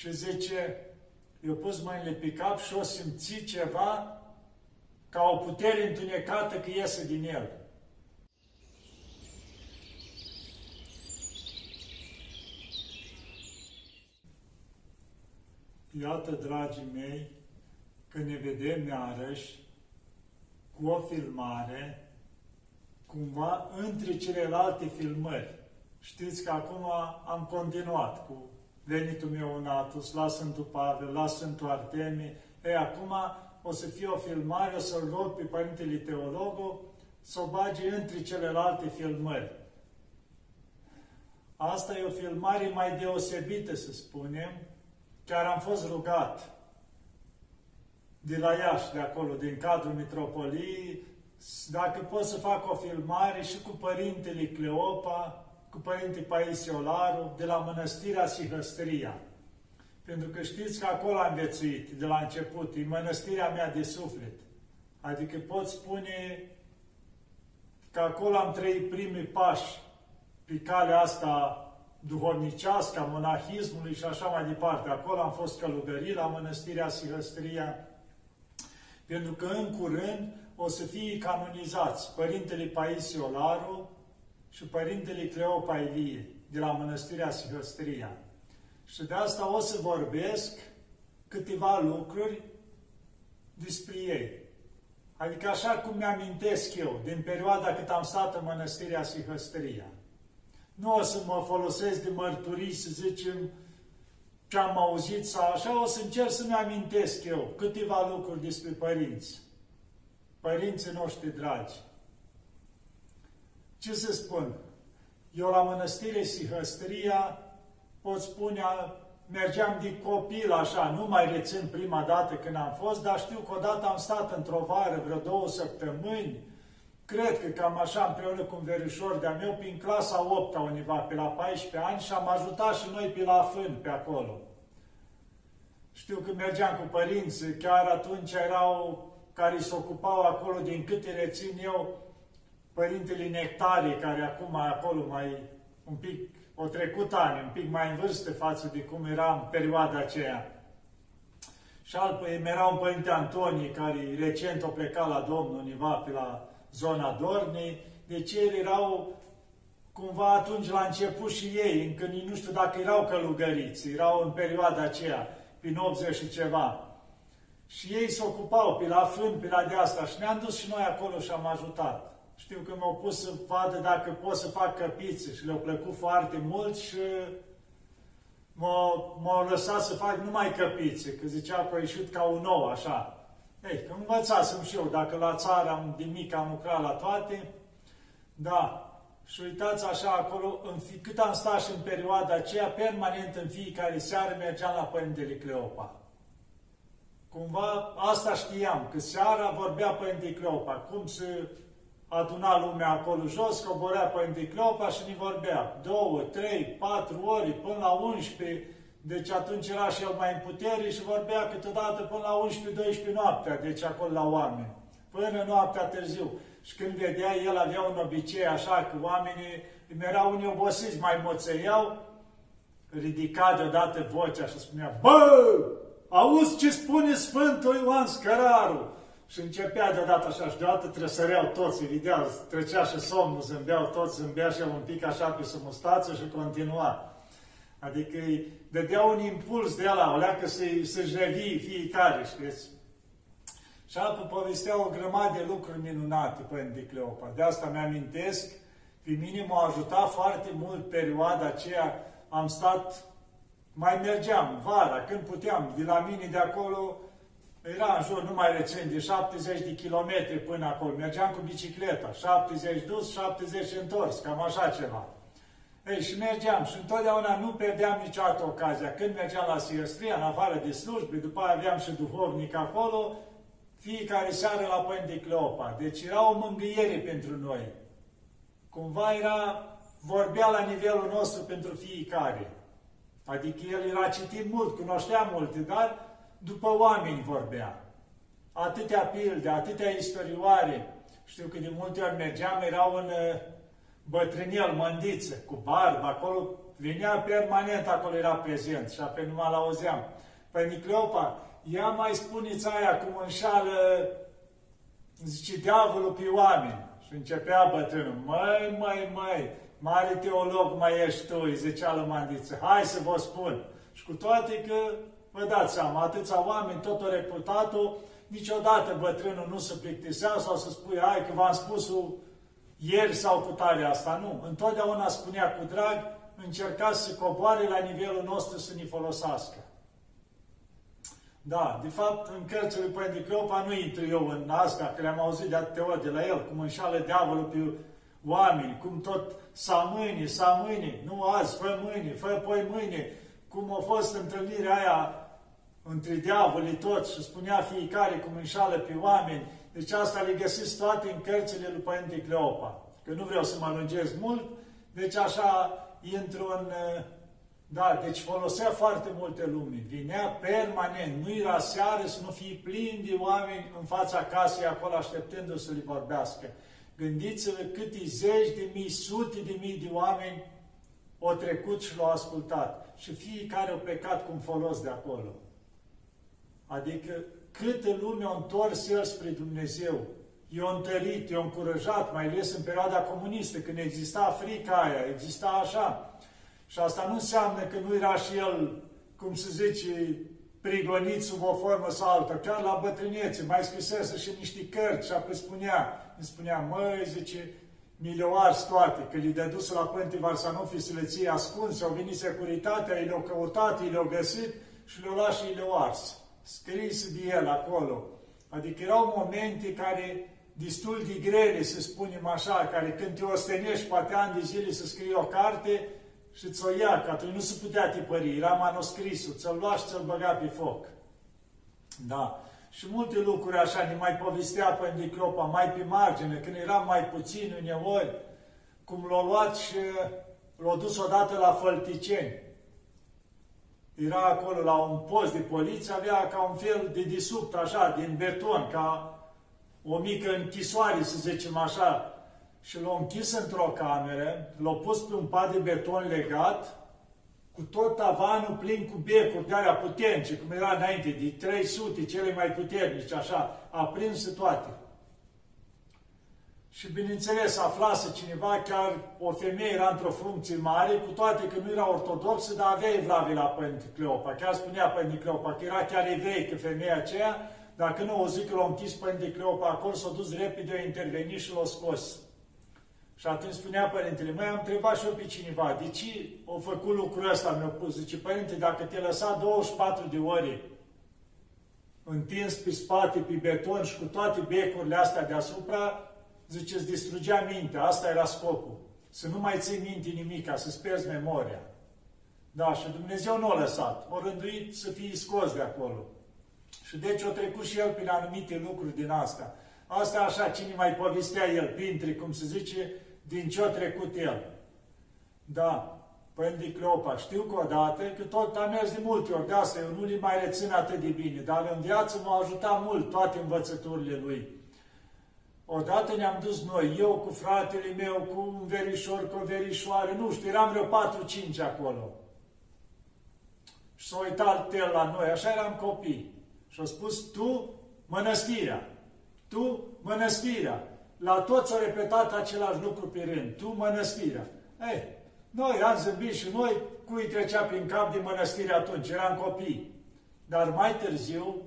și zice, eu pus mâinile pe cap și o simți ceva ca o putere întunecată că iese din el. Iată, dragii mei, că ne vedem iarăși cu o filmare cumva între celelalte filmări. Știți că acum am continuat cu venitul meu în Atos, la Sfântul Pavel, la Sfântul Artemie. E, acum o să fie o filmare, o să-l rog pe Părintele Teologul să o bage între celelalte filmări. Asta e o filmare mai deosebită, să spunem. Chiar am fost rugat de la Iași, de acolo, din cadrul mitropoliei, dacă pot să fac o filmare și cu Părintele Cleopa, cu Părintele Paisiolaru, de la Mănăstirea Sihăstria. Pentru că știți că acolo am viețuit de la început, e mănăstirea mea de suflet. Adică pot spune că acolo am trăit primii pași pe calea asta duhovnicească, a monahismului și așa mai departe. Acolo am fost călugărit la mănăstirea Sihăstria, pentru că în curând o să fie canonizați Părintele Paisiolaru și Părintele Cleopa Ilie de la Mănăstirea Sihăstria. Și de asta o să vorbesc câteva lucruri despre ei. Adică așa cum mi-amintesc eu, din perioada cât am stat în Mănăstirea Sihăstria. Nu o să mă folosesc de mărturii, să zicem, ce am auzit sau așa, o să încerc să-mi amintesc eu câteva lucruri despre părinți. Părinții noștri dragi. Ce să spun? Eu la mănăstire Sihăstria, pot spune, mergeam de copil așa, nu mai rețin prima dată când am fost, dar știu că odată am stat într-o vară, vreo două săptămâni, cred că cam așa împreună cu un verișor de-a meu, prin clasa 8 -a univa, pe la 14 ani și am ajutat și noi pe la fân, pe acolo. Știu că mergeam cu părinții, chiar atunci erau care se ocupau acolo, din câte rețin eu, Părintele Nectarie, care acum acolo mai un pic, o trecut ani, un pic mai în vârstă față de cum era în perioada aceea. Și alt, era un Părinte Antonie, care recent o plecat la Domnul undeva pe la zona Dornei, deci ei erau cumva atunci la început și ei, încă nu știu dacă erau călugăriți, erau în perioada aceea, prin 80 și ceva. Și ei se ocupau pe la fân, pe la de asta și ne-am dus și noi acolo și am ajutat. Știu că m-au pus să vadă dacă pot să fac căpițe și le-au plăcut foarte mult și m-au lăsat să fac numai căpițe, că zicea că a ieșit ca un nou, așa. Ei, că învățasem și eu, dacă la țară am, de mic am lucrat la toate, da. Și uitați așa acolo, în fi, cât am stat și în perioada aceea, permanent în fiecare seară mergeam la Părintele Cleopa. Cumva asta știam, că seara vorbea Părintele Cleopa, cum se aduna lumea acolo jos, coborea Părintele Cleopa și ne vorbea. Două, trei, patru ori, până la 11, deci atunci era și el mai în putere și vorbea câteodată până la 11-12 noaptea, deci acolo la oameni. Până noaptea târziu. Și când vedea, el avea un obicei așa, că oamenii îmi erau unii obosiți, mai moțăiau, ridica deodată vocea și spunea, Bă, auzi ce spune Sfântul Ioan Scăraru? Și începea deodată așa și deodată trăsăreau toți, vedeau, trecea și somnul, zâmbeau toți, zâmbea și un pic așa pe sumustață și continua. Adică îi dădea un impuls de la, o leacă să-i, să-și revii fiecare, știți? Și apoi povestea o grămadă de lucruri minunate Părinte Cleopa. De asta mi-amintesc, pe mine m-a ajutat foarte mult perioada aceea, am stat, mai mergeam vara, când puteam, de la mine de acolo, era în jur numai recent de 70 de kilometri până acolo. Mergeam cu bicicleta, 70 dus, 70 întors, cam așa ceva. Ei, și mergeam și întotdeauna nu pierdeam niciodată ocazia. Când mergeam la Siestria, în afară de slujbe, după aia aveam și duhovnic acolo, fiecare seară la Părinte Cleopa. Deci era o mângâiere pentru noi. Cumva era, vorbea la nivelul nostru pentru fiecare. Adică el era citit mult, cunoștea multe, dar după oameni vorbea. Atâtea pilde, atâtea istorioare. Știu că de multe ori mergeam, era un uh, bătrânel, mândiță, cu barbă, acolo Vinea permanent acolo, era prezent și apoi numai l-auzeam. Păi Cleopa, ia mai spuneți aia cum înșală, zice, diavolul pe oameni. Și începea bătrânul, măi, măi, măi, mare teolog mai ești tu, îi zicea lui Mandiță, hai să vă spun. Și cu toate că, vă dați seama, atâția oameni, tot o reputatul, niciodată bătrânul nu se plictisea sau să spui, hai că v-am spus ieri sau cu tare asta. Nu. Întotdeauna spunea cu drag, încerca să coboare la nivelul nostru să ne folosească. Da, de fapt, în cărțile lui Părinte Cleopa nu intru eu în asta, că le-am auzit de atâtea ori de la el, cum înșală diavolul pe oameni, cum tot sa mâine, sa mâine, nu azi, fă mâine, fă poi mâine, cum a fost întâlnirea aia între diavolii toți și spunea fiecare cum înșală pe oameni. Deci asta le găsiți toate în cărțile lui Părinte Cleopa. Că nu vreau să mă lungesc mult, deci așa intru în... Da, deci folosea foarte multe lume. Vinea permanent, nu era seară să nu fie plin de oameni în fața casei acolo așteptându să le vorbească. Gândiți-vă câte zeci de mii, sute de mii de oameni au trecut și l-au ascultat. Și fiecare a plecat cu un folos de acolo. Adică câtă lume a întors el spre Dumnezeu. I-a întărit, i-a încurajat, mai ales în perioada comunistă, când exista frica aia, exista așa. Și asta nu înseamnă că nu era și el, cum se zice, prigonit sub o formă sau alta, chiar la bătrânețe, mai scrisese și niște cărți și apoi spunea, îmi spunea, măi, zice, mi le toate, că li-a dus la Părinte Varsanofi să le ție ascunse, au venit securitatea, i le-au căutat, i le-au găsit și le-au luat și i le-au ars. Scris de el acolo. Adică erau momente care destul de grele, să spunem așa, care când te ostenești poate ani de zile să scrii o carte și ți-o ia, că atunci nu se putea tipări, era manuscrisul, ți-l lua și ți-l băga pe foc. Da. Și multe lucruri așa ne mai povestea pe Diclopa, mai pe margine, când era mai puțin uneori, cum l-a luat și l-a dus odată la Fălticeni. Era acolo la un post de poliție, avea ca un fel de disupt, așa, din beton, ca o mică închisoare, să zicem așa, și l-a închis într-o cameră, l-a pus pe un pat de beton legat, cu tot tavanul plin cu becuri de alea puternice, cum era înainte, de 300, cele mai puternice, așa, aprinse toate. Și bineînțeles, aflase cineva, chiar o femeie era într-o funcție mare, cu toate că nu era ortodoxă, dar avea evlavie la Părinte Cleopa. Chiar spunea Părinte Cleopa că era chiar că femeia aceea, dacă nu o zic că l-a închis Părinte Cleopa acolo, s-a dus repede, a intervenit și l-a scos. Și atunci spunea Părintele, mai am întrebat și eu pe cineva, de ce au făcut lucrul ăsta? Mi-a pus, zice, Părinte, dacă te lăsa 24 de ore întins pe spate, pe beton și cu toate becurile astea deasupra, zice, îți distrugea mintea, asta era scopul. Să nu mai ții minte nimic, să-ți pierzi memoria. Da, și Dumnezeu nu a lăsat, a rânduit să fie scos de acolo. Și deci a trecut și el prin anumite lucruri din asta. Asta așa, cine mai povestea el, printre, cum se zice, din ce a trecut el. Da, Părinte Cleopa, știu că odată, că tot am mers de multe ori, de asta eu nu le mai rețin atât de bine, dar în viață m-a ajutat mult toate învățăturile lui. Odată ne-am dus noi, eu cu fratele meu, cu un verișor, cu o verișoară, nu știu, eram vreo 4-5 acolo. Și s-a uitat el la noi, așa eram copii. Și a spus, tu, mănăstirea, tu, mănăstirea. La toți au repetat același lucru pe rând. Tu, mănăstirea. Ei, noi am zâmbit și noi, cui trecea prin cap din mănăstire atunci, eram copii. Dar mai târziu,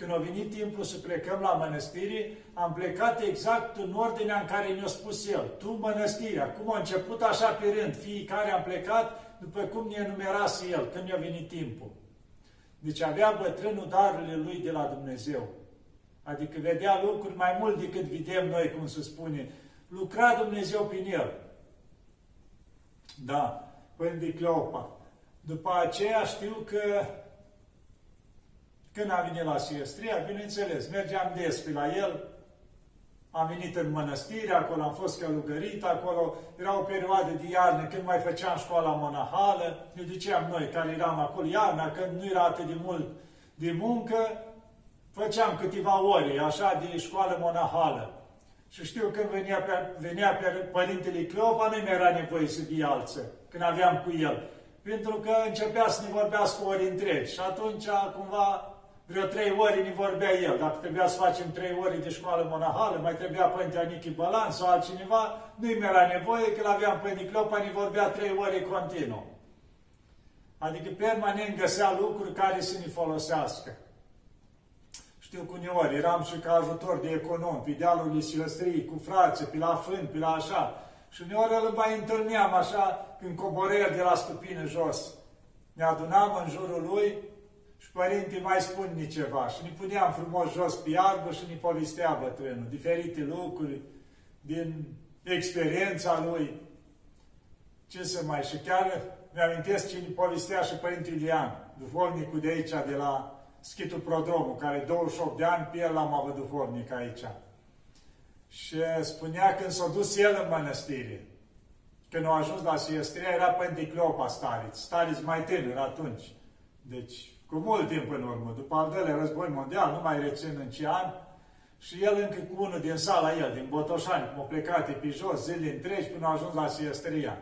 când a venit timpul să plecăm la mănăstire, am plecat exact în ordinea în care ne-a spus el. Tu, mănăstirea. Cum a început așa pe rând. Fiecare am plecat după cum ne enumerase el, când ne-a venit timpul. Deci avea bătrânul darurile lui de la Dumnezeu. Adică vedea lucruri mai mult decât vedem noi, cum se spune. Lucra Dumnezeu prin el. Da, până de Cleopa. După aceea știu că când a venit la Siestria, bineînțeles, mergeam des pe la el, am venit în mănăstire, acolo am fost călugărit, acolo era o perioadă de iarnă când mai făceam școala monahală, ne duceam noi care eram acolo iarna, când nu era atât de mult de muncă, făceam câteva ore, așa, de școală monahală. Și știu când venea pe, venea pe Părintele Cleopa, nu mi era nevoie să fie alță. când aveam cu el. Pentru că începea să ne vorbească ori întregi. Și atunci, cumva, vreo trei ori ne vorbea el. Dacă trebuia să facem trei ori de școală monahală, mai trebuia Părinte Anichi Balan sau altcineva, nu-i mai era nevoie, că aveam Părinte Cleopa, ne vorbea trei ori continuu. Adică permanent găsea lucruri care să ne folosească. Știu că uneori eram și ca ajutor de econom, pe dealul Isilăstrii, cu frații, pe la fân, pe la așa. Și uneori îl mai întâlneam așa, când coborea de la stupină jos. Ne adunam în jurul lui și părinții mai spun ni ceva. Și ne puneam frumos jos pe iarbă și ne povestea bătrânul. Diferite lucruri din experiența lui. Ce să mai... Și chiar mi-amintesc ce ne povestea și Părintele Ilian, duhovnicul de aici, de la Schitul Prodromul, care 28 de ani, pe el l-am avut duhovnic aici. Și spunea când s-a dus el în mănăstire, când a ajuns la Siestria, era Părinte Cleopa Stariț, Stariț mai tânăr atunci. Deci, cu mult timp în urmă, după al doilea război mondial, nu mai rețin în ce an, și el încă cu unul din sala el, din Botoșani, cum a plecat pe jos zile întregi până a ajuns la Siestria.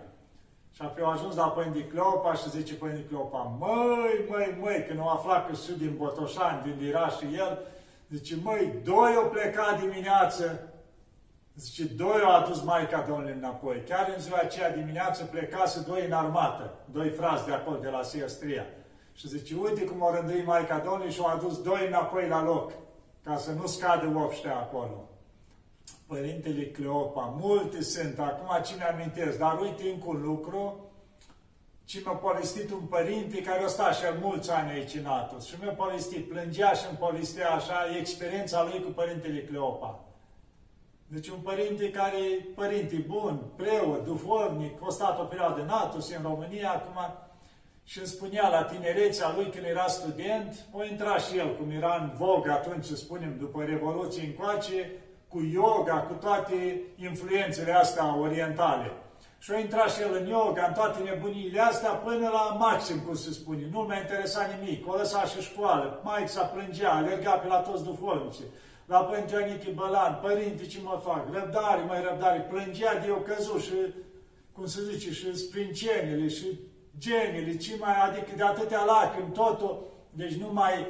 Și apoi au ajuns la Părinte Cleopa și zice Părinte Cleopa, măi, măi, măi, când au aflat că sunt din Botoșani, din era și el, zice, măi, doi au plecat dimineață, zice, doi au adus Maica Domnului înapoi. Chiar în ziua aceea dimineață plecase doi în armată, doi frați de acolo, de la Siestria. Și zice, uite cum au rânduit Maica Domnului și au adus doi înapoi la loc, ca să nu scadă obștea acolo. Părintele Cleopa, multe sunt, acum ce mi-amintesc, dar uite încă un lucru, ce mi-a povestit un părinte care a stat și el mulți ani aici în Atos și mi-a povestit, plângea și îmi povestea așa experiența lui cu Părintele Cleopa. Deci un părinte care, părinte bun, preot, duhovnic, a stat o perioadă în Atos, în România, acum, și îmi spunea la tinerețea lui când era student, o intra și el, cum era în vog atunci, să spunem, după Revoluție încoace, cu yoga, cu toate influențele astea orientale. Și a intrat și el în yoga, în toate nebuniile astea, până la maxim, cum se spune. Nu mi-a interesat nimic. O lăsa și școală. Mai s-a plângea, alerga pe la toți duhovnici. La Părinte Anichi Bălan, părinte, ce mă fac? Răbdare, mai răbdare. Plângea de eu căzut și, cum se zice, și sprincenele, și genele, ce mai, adică de atâtea lacrimi, totul. Deci nu mai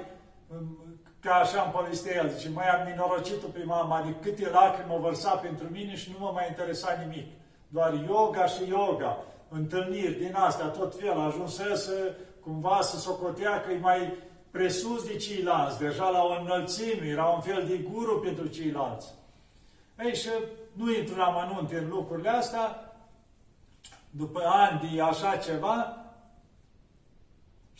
ca așa îmi povestea el, zice, mai am minorocit pe mama, adică câte lacrimi o vărsa pentru mine și nu mă mai interesa nimic. Doar yoga și yoga, întâlniri din astea, tot fel, ajunsă să cumva să socotea că e mai presus de ceilalți, deja la o înălțime, era un fel de guru pentru ceilalți. Ei, și nu intru la mănunte în lucrurile astea, după ani de așa ceva,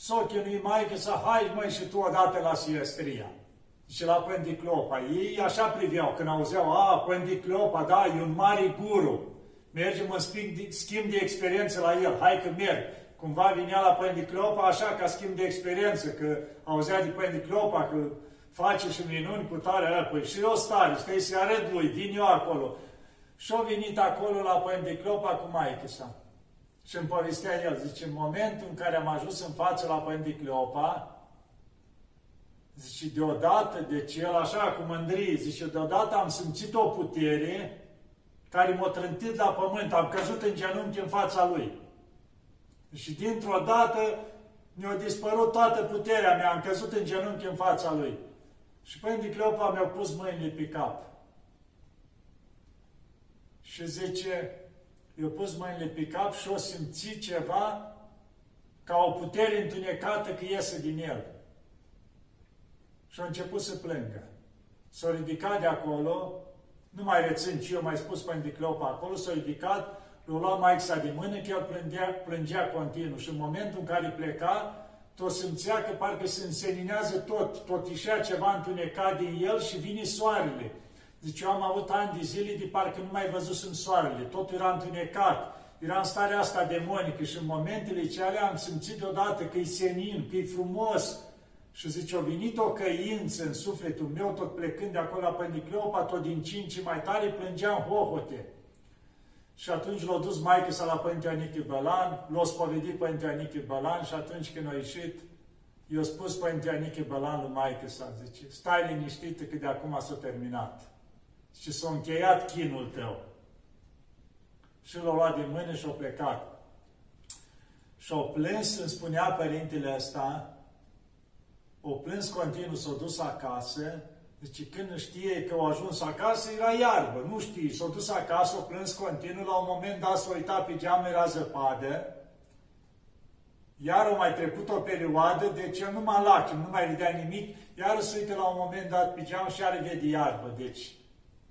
s-o chinui maică să hai mai și tu odată la Siestria. Și la Pândiclopa. Ei așa priveau când auzeau, a, Pândiclopa, da, e un mare guru. Mergem în schimb de, schimb de experiență la el, hai că merg. Cumva vinea la Pândiclopa așa ca schimb de experiență, că auzea de Pândiclopa că face și minuni cu tare aia. Păi și eu stare, stai să arăt lui, vin eu acolo. Și au venit acolo la Pândiclopa cu maică sa. Și îmi povestea el, zice, în momentul în care am ajuns în față la Părinte Cleopa, zice, deodată, deci el așa cu mândrie, zice, deodată am simțit o putere care m-a trântit la pământ, am căzut în genunchi în fața lui. Și dintr-o dată mi-a dispărut toată puterea mea, am căzut în genunchi în fața lui. Și Părinte Cleopa mi-a pus mâinile pe cap. Și zice, i-a pus mâinile pe cap și o simți ceva ca o putere întunecată că iese din el. Și a început să plângă. S-a ridicat de acolo, nu mai rețin ce eu mai spus pe Cleopa acolo, s-a ridicat, l-a luat Maixa din mână, că el plângea, plângea continuu. Și în momentul în care pleca, tot simțea că parcă se înseninează tot, tot ieșea ceva întunecat din el și vine soarele. Zice, eu am avut ani de zile de parcă nu mai văzusem soarele, totul era întunecat, era în starea asta demonică și în momentele ce alea am simțit deodată că e senin, că e frumos. Și zice, a venit o căință în sufletul meu, tot plecând de acolo la Pândicleopa, tot din cinci mai tare, plângeam hohote. Și atunci l-a dus maică sa la Părinte Anichi Bălan, l-a spovedit Părinte Anichi Bălan și atunci când a ieșit, i-a spus Părinte Anichi Bălan lui maică sa, zice, stai liniștită că de acum s-a terminat și s-a încheiat chinul tău. Și l-a luat din mână și a plecat. Și o plâns, îmi spunea părintele ăsta, o plâns continuu, s-a dus acasă, deci când știe că au ajuns acasă, era iarbă, nu știi, s-a dus acasă, o plâns continuu, la un moment dat s-a uitat pe geam, era zăpadă, iar au mai trecut o perioadă, deci el nu mai lacrimi, nu mai ridea nimic, iar se uită la un moment dat pe geam și are vede iarbă. Deci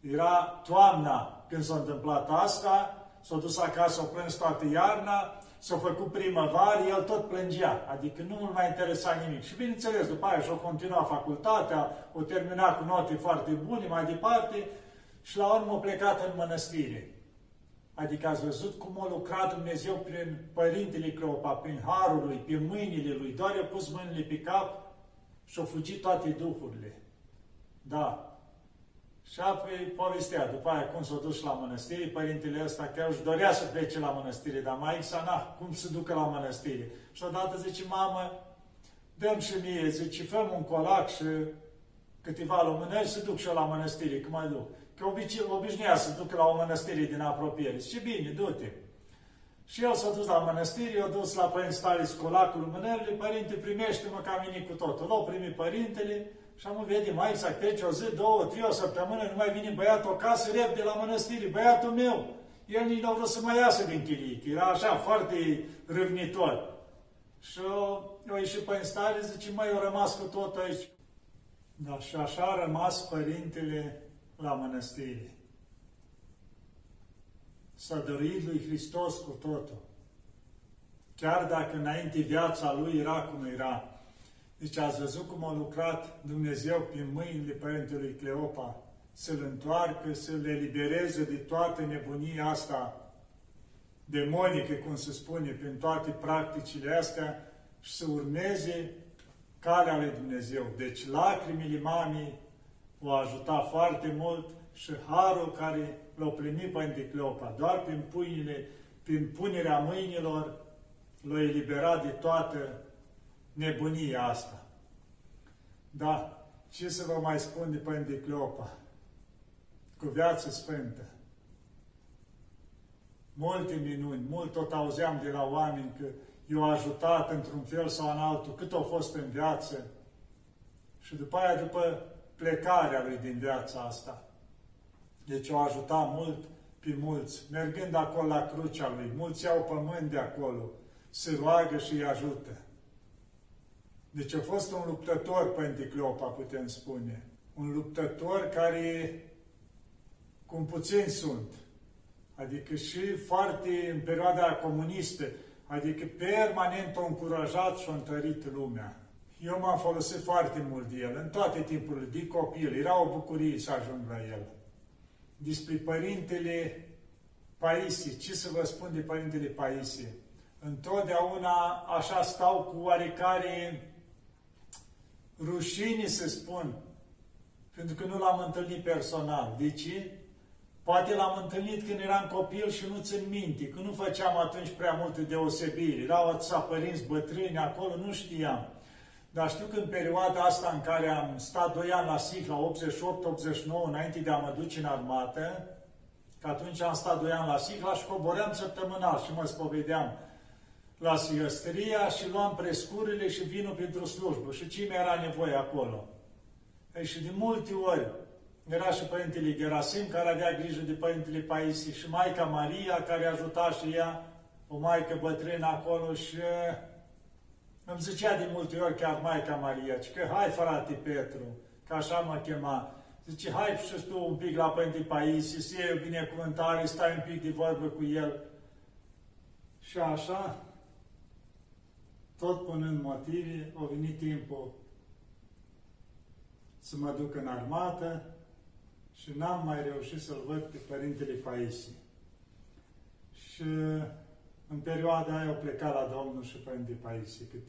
era toamna când s-a întâmplat asta, s-a dus acasă, o plâns toată iarna, s-a făcut primăvară, el tot plângea, adică nu îl mai interesa nimic. Și bineînțeles, după aia și-a continuat facultatea, o terminat cu note foarte bune, mai departe, și la urmă a plecat în mănăstire. Adică ați văzut cum a lucrat Dumnezeu prin Părintele Cleopa, prin Harul lui, prin mâinile lui, doar i-a pus mâinile pe cap și au fugit toate duhurile. Da. Și apoi povestea, după aia cum s-a dus la mănăstire, părintele ăsta chiar își dorea să plece la mănăstire, dar mai sa, na, cum să ducă la mănăstire? Și odată zice, mamă, dăm și mie, zice, făm un colac și câteva lumânări să duc și eu la mănăstire, cum mai duc. Că obici, obișnuia să ducă la o mănăstire din apropiere. Zice, bine, du-te. Și el s-a dus la mănăstire, i-a dus la părinte Stalis colacul lumânările, părinte, primește-mă ca mine cu totul. L-au primit părintele, și am vede mai să trece o zi, două, trei, o săptămână, nu mai vine băiatul acasă, rep de la mănăstire, băiatul meu. El nici nu a vrut să mai iasă din chirie, era așa foarte râvnitor. Și eu ieșit pe stare, zice, mai eu rămas cu tot aici. Da, și așa a rămas părintele la mănăstire. S-a dăruit lui Hristos cu totul. Chiar dacă înainte viața lui era cum era, deci ați văzut cum a lucrat Dumnezeu prin mâinile Părintelui Cleopa să-l întoarcă, să le elibereze de toată nebunia asta demonică, cum se spune, prin toate practicile astea și să urmeze calea lui Dumnezeu. Deci lacrimile mamei o ajuta foarte mult și harul care l-au primit Părinte Cleopa, doar prin puinile, prin punerea mâinilor, l-a eliberat de toată nebunia asta. Da, ce să vă mai spun de Părinte Cleopa? Cu viață sfântă. Multe minuni, mult tot auzeam de la oameni că i-au ajutat într-un fel sau în altul, cât au fost în viață. Și după aia, după plecarea lui din viața asta. Deci o ajuta mult pe mulți, mergând acolo la crucea lui. Mulți iau pământ de acolo, se roagă și îi ajută. Deci a fost un luptător Părinte Cleopa, putem spune. Un luptător care, cum puțini sunt, adică și foarte în perioada comunistă, adică permanent a încurajat și a întărit lumea. Eu m-am folosit foarte mult de el, în toate timpurile, de copil. Era o bucurie să ajung la el. Despre Părintele Paisie, ce să vă spun de Părintele Paisie? Întotdeauna așa stau cu oarecare rușine să spun, pentru că nu l-am întâlnit personal. De ce? Poate l-am întâlnit când eram copil și nu țin minte, că nu făceam atunci prea multe deosebiri. Erau atâția părinți bătrâni acolo, nu știam. Dar știu că în perioada asta în care am stat 2 ani la SIC, la 88-89, înainte de a mă duce în armată, că atunci am stat 2 ani la SIC, și școboream săptămânal și mă spovedeam la Siăstria și luam prescurile și vinul pentru slujbă. Și ce mi-era nevoie acolo? Ei, și de multe ori era și Părintele Gerasim, care avea grijă de Părintele Paisie, și Maica Maria, care ajuta și ea, o maică bătrână acolo și îmi zicea de multe ori chiar Maica Maria, că hai frate Petru, că așa mă chema, zice, hai și tu un pic la Părintele Paisie, să iei o binecuvântare, stai un pic de vorbă cu el. Și așa, tot punând motive, a venit timpul să mă duc în armată și n-am mai reușit să-l văd pe Părintele Paisie. Și în perioada aia au plecat la Domnul și Părintele Paisie, cât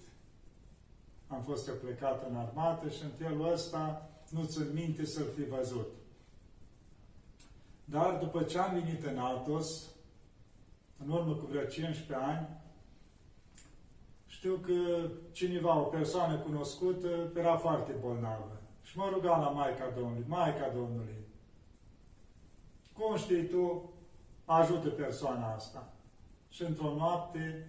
am fost eu plecat în armată și în felul ăsta nu ți minte să-l fi văzut. Dar după ce am venit în Atos, în urmă cu vreo 15 ani, știu că cineva, o persoană cunoscută, era foarte bolnavă. Și mă ruga la Maica Domnului, Maica Domnului, cum știi tu, ajută persoana asta. Și într-o noapte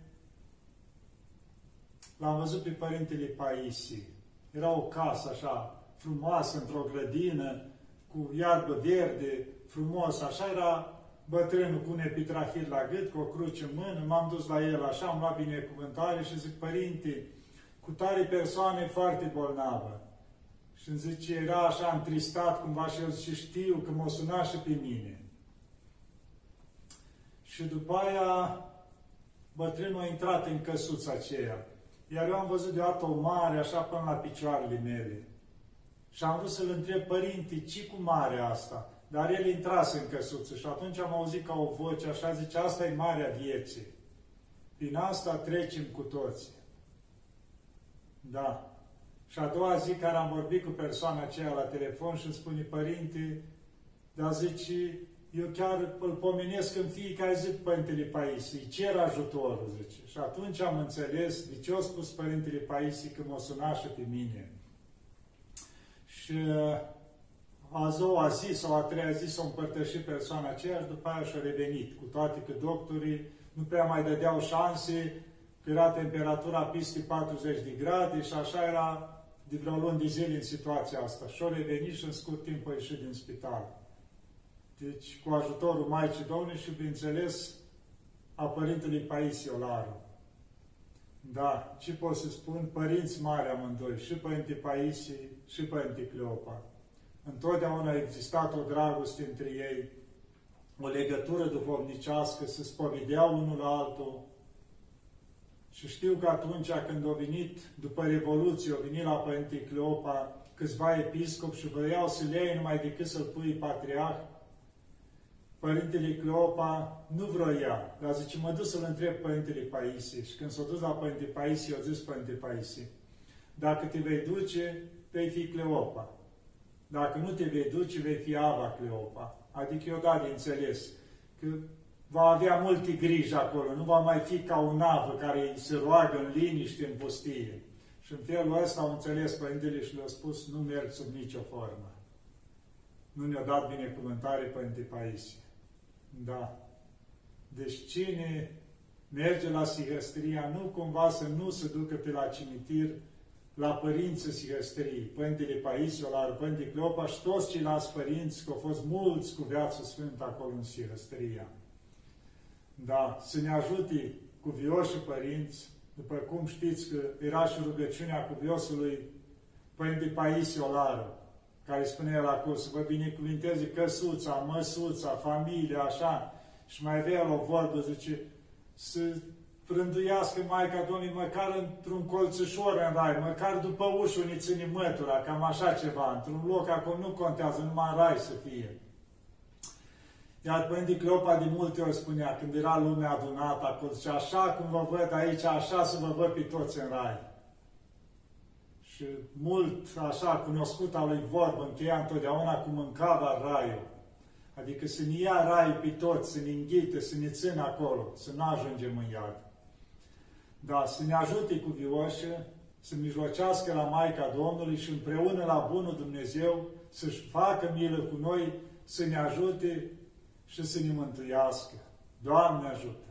l-am văzut pe Părintele Paisi. Era o casă așa, frumoasă, într-o grădină, cu iarbă verde, frumos, așa era bătrânul cu un epitrahil la gât, cu o cruce în mână, m-am dus la el așa, am luat binecuvântare și zic, Părinte, cu tare persoane foarte bolnavă. Și îmi zice, era așa întristat cumva și el zice, știu că m-o suna și pe mine. Și după aia, bătrânul a intrat în căsuța aceea. Iar eu am văzut deodată o mare, așa până la picioarele mele. Și am vrut să-l întreb, părinte, ce cu mare asta? Dar el intrase în căsuță și atunci am auzit ca o voce, așa zice, asta e marea vieții. Prin asta trecem cu toții. Da. Și a doua zi care am vorbit cu persoana aceea la telefon și îmi spune, părinte, dar zice, eu chiar îl pomenesc în fiecare zi Părintele Paisie, cer ajutorul, zice. Și atunci am înțeles de ce a spus Părintele Paisie că mă suna și pe mine. Și uh, a doua zi sau a treia zi s-a împărtășit persoana aceea și după aia și-a revenit, cu toate că doctorii nu prea mai dădeau șanse, că era temperatura peste 40 de grade și așa era de vreo luni de zile în situația asta. Și-a revenit și în scurt timp a ieșit din spital. Deci, cu ajutorul Maicii Domnului și, bineînțeles, a Părintelui Paisie Olaru. Da, ce pot să spun? Părinți mari amândoi, și Părinte Paisie și Părinte Cleopa. Întotdeauna a existat o dragoste între ei, o legătură duhovnicească, să spovedeau unul la altul. Și știu că atunci când au venit, după Revoluție, au venit la Părinte Cleopa câțiva episcop și vreau să le iei numai decât să-l pui patriarh, Părintele Cleopa nu vroia, dar zice, mă duc să-l întreb Părintele Paisie. Și când s-a dus la Părintele Paisie, a zis Părintele Paisie, dacă te vei duce, vei fi Cleopa. Dacă nu te vei duce, vei fi Ava Cleopa. Adică eu da de înțeles că va avea multe griji acolo, nu va mai fi ca un avă care se roagă în liniște în pustie. Și în felul ăsta au înțeles Părintele și le-a spus, nu merg sub nicio formă. Nu ne-a dat binecuvântare Părinte Paisie. Da. Deci cine merge la Sihăstria, nu cumva să nu se ducă pe la cimitir la părinții Sihăstriei, Părintele Paisie, la Părinte Cleopa și toți ceilalți părinți, că au fost mulți cu viață sfântă acolo în Sihăstria. Da, să ne ajute cu vioși părinți, după cum știți că era și rugăciunea cu viosului Părinte Paisie Olaru, care spune el acolo, să vă binecuvinteze căsuța, măsuța, familia, așa. Și mai avea o vorbă, zice, să prânduiască Maica Domnului măcar într-un colțușor în rai, măcar după ușă ne ține mătura, cam așa ceva, într-un loc acolo nu contează, numai în rai să fie. Iar Părinte Cleopa de multe ori spunea, când era lumea adunată acolo, zice, așa cum vă văd aici, așa să vă văd pe toți în rai și mult așa cunoscut al lui vorbă, încheia întotdeauna cu mâncava raiul. Adică să ne ia rai pe toți, să ne înghite, să ne țină acolo, să nu ajungem în iad. Da, să ne ajute cu vioșă, să mijlocească la Maica Domnului și împreună la Bunul Dumnezeu să-și facă milă cu noi, să ne ajute și să ne mântuiască. Doamne ajută!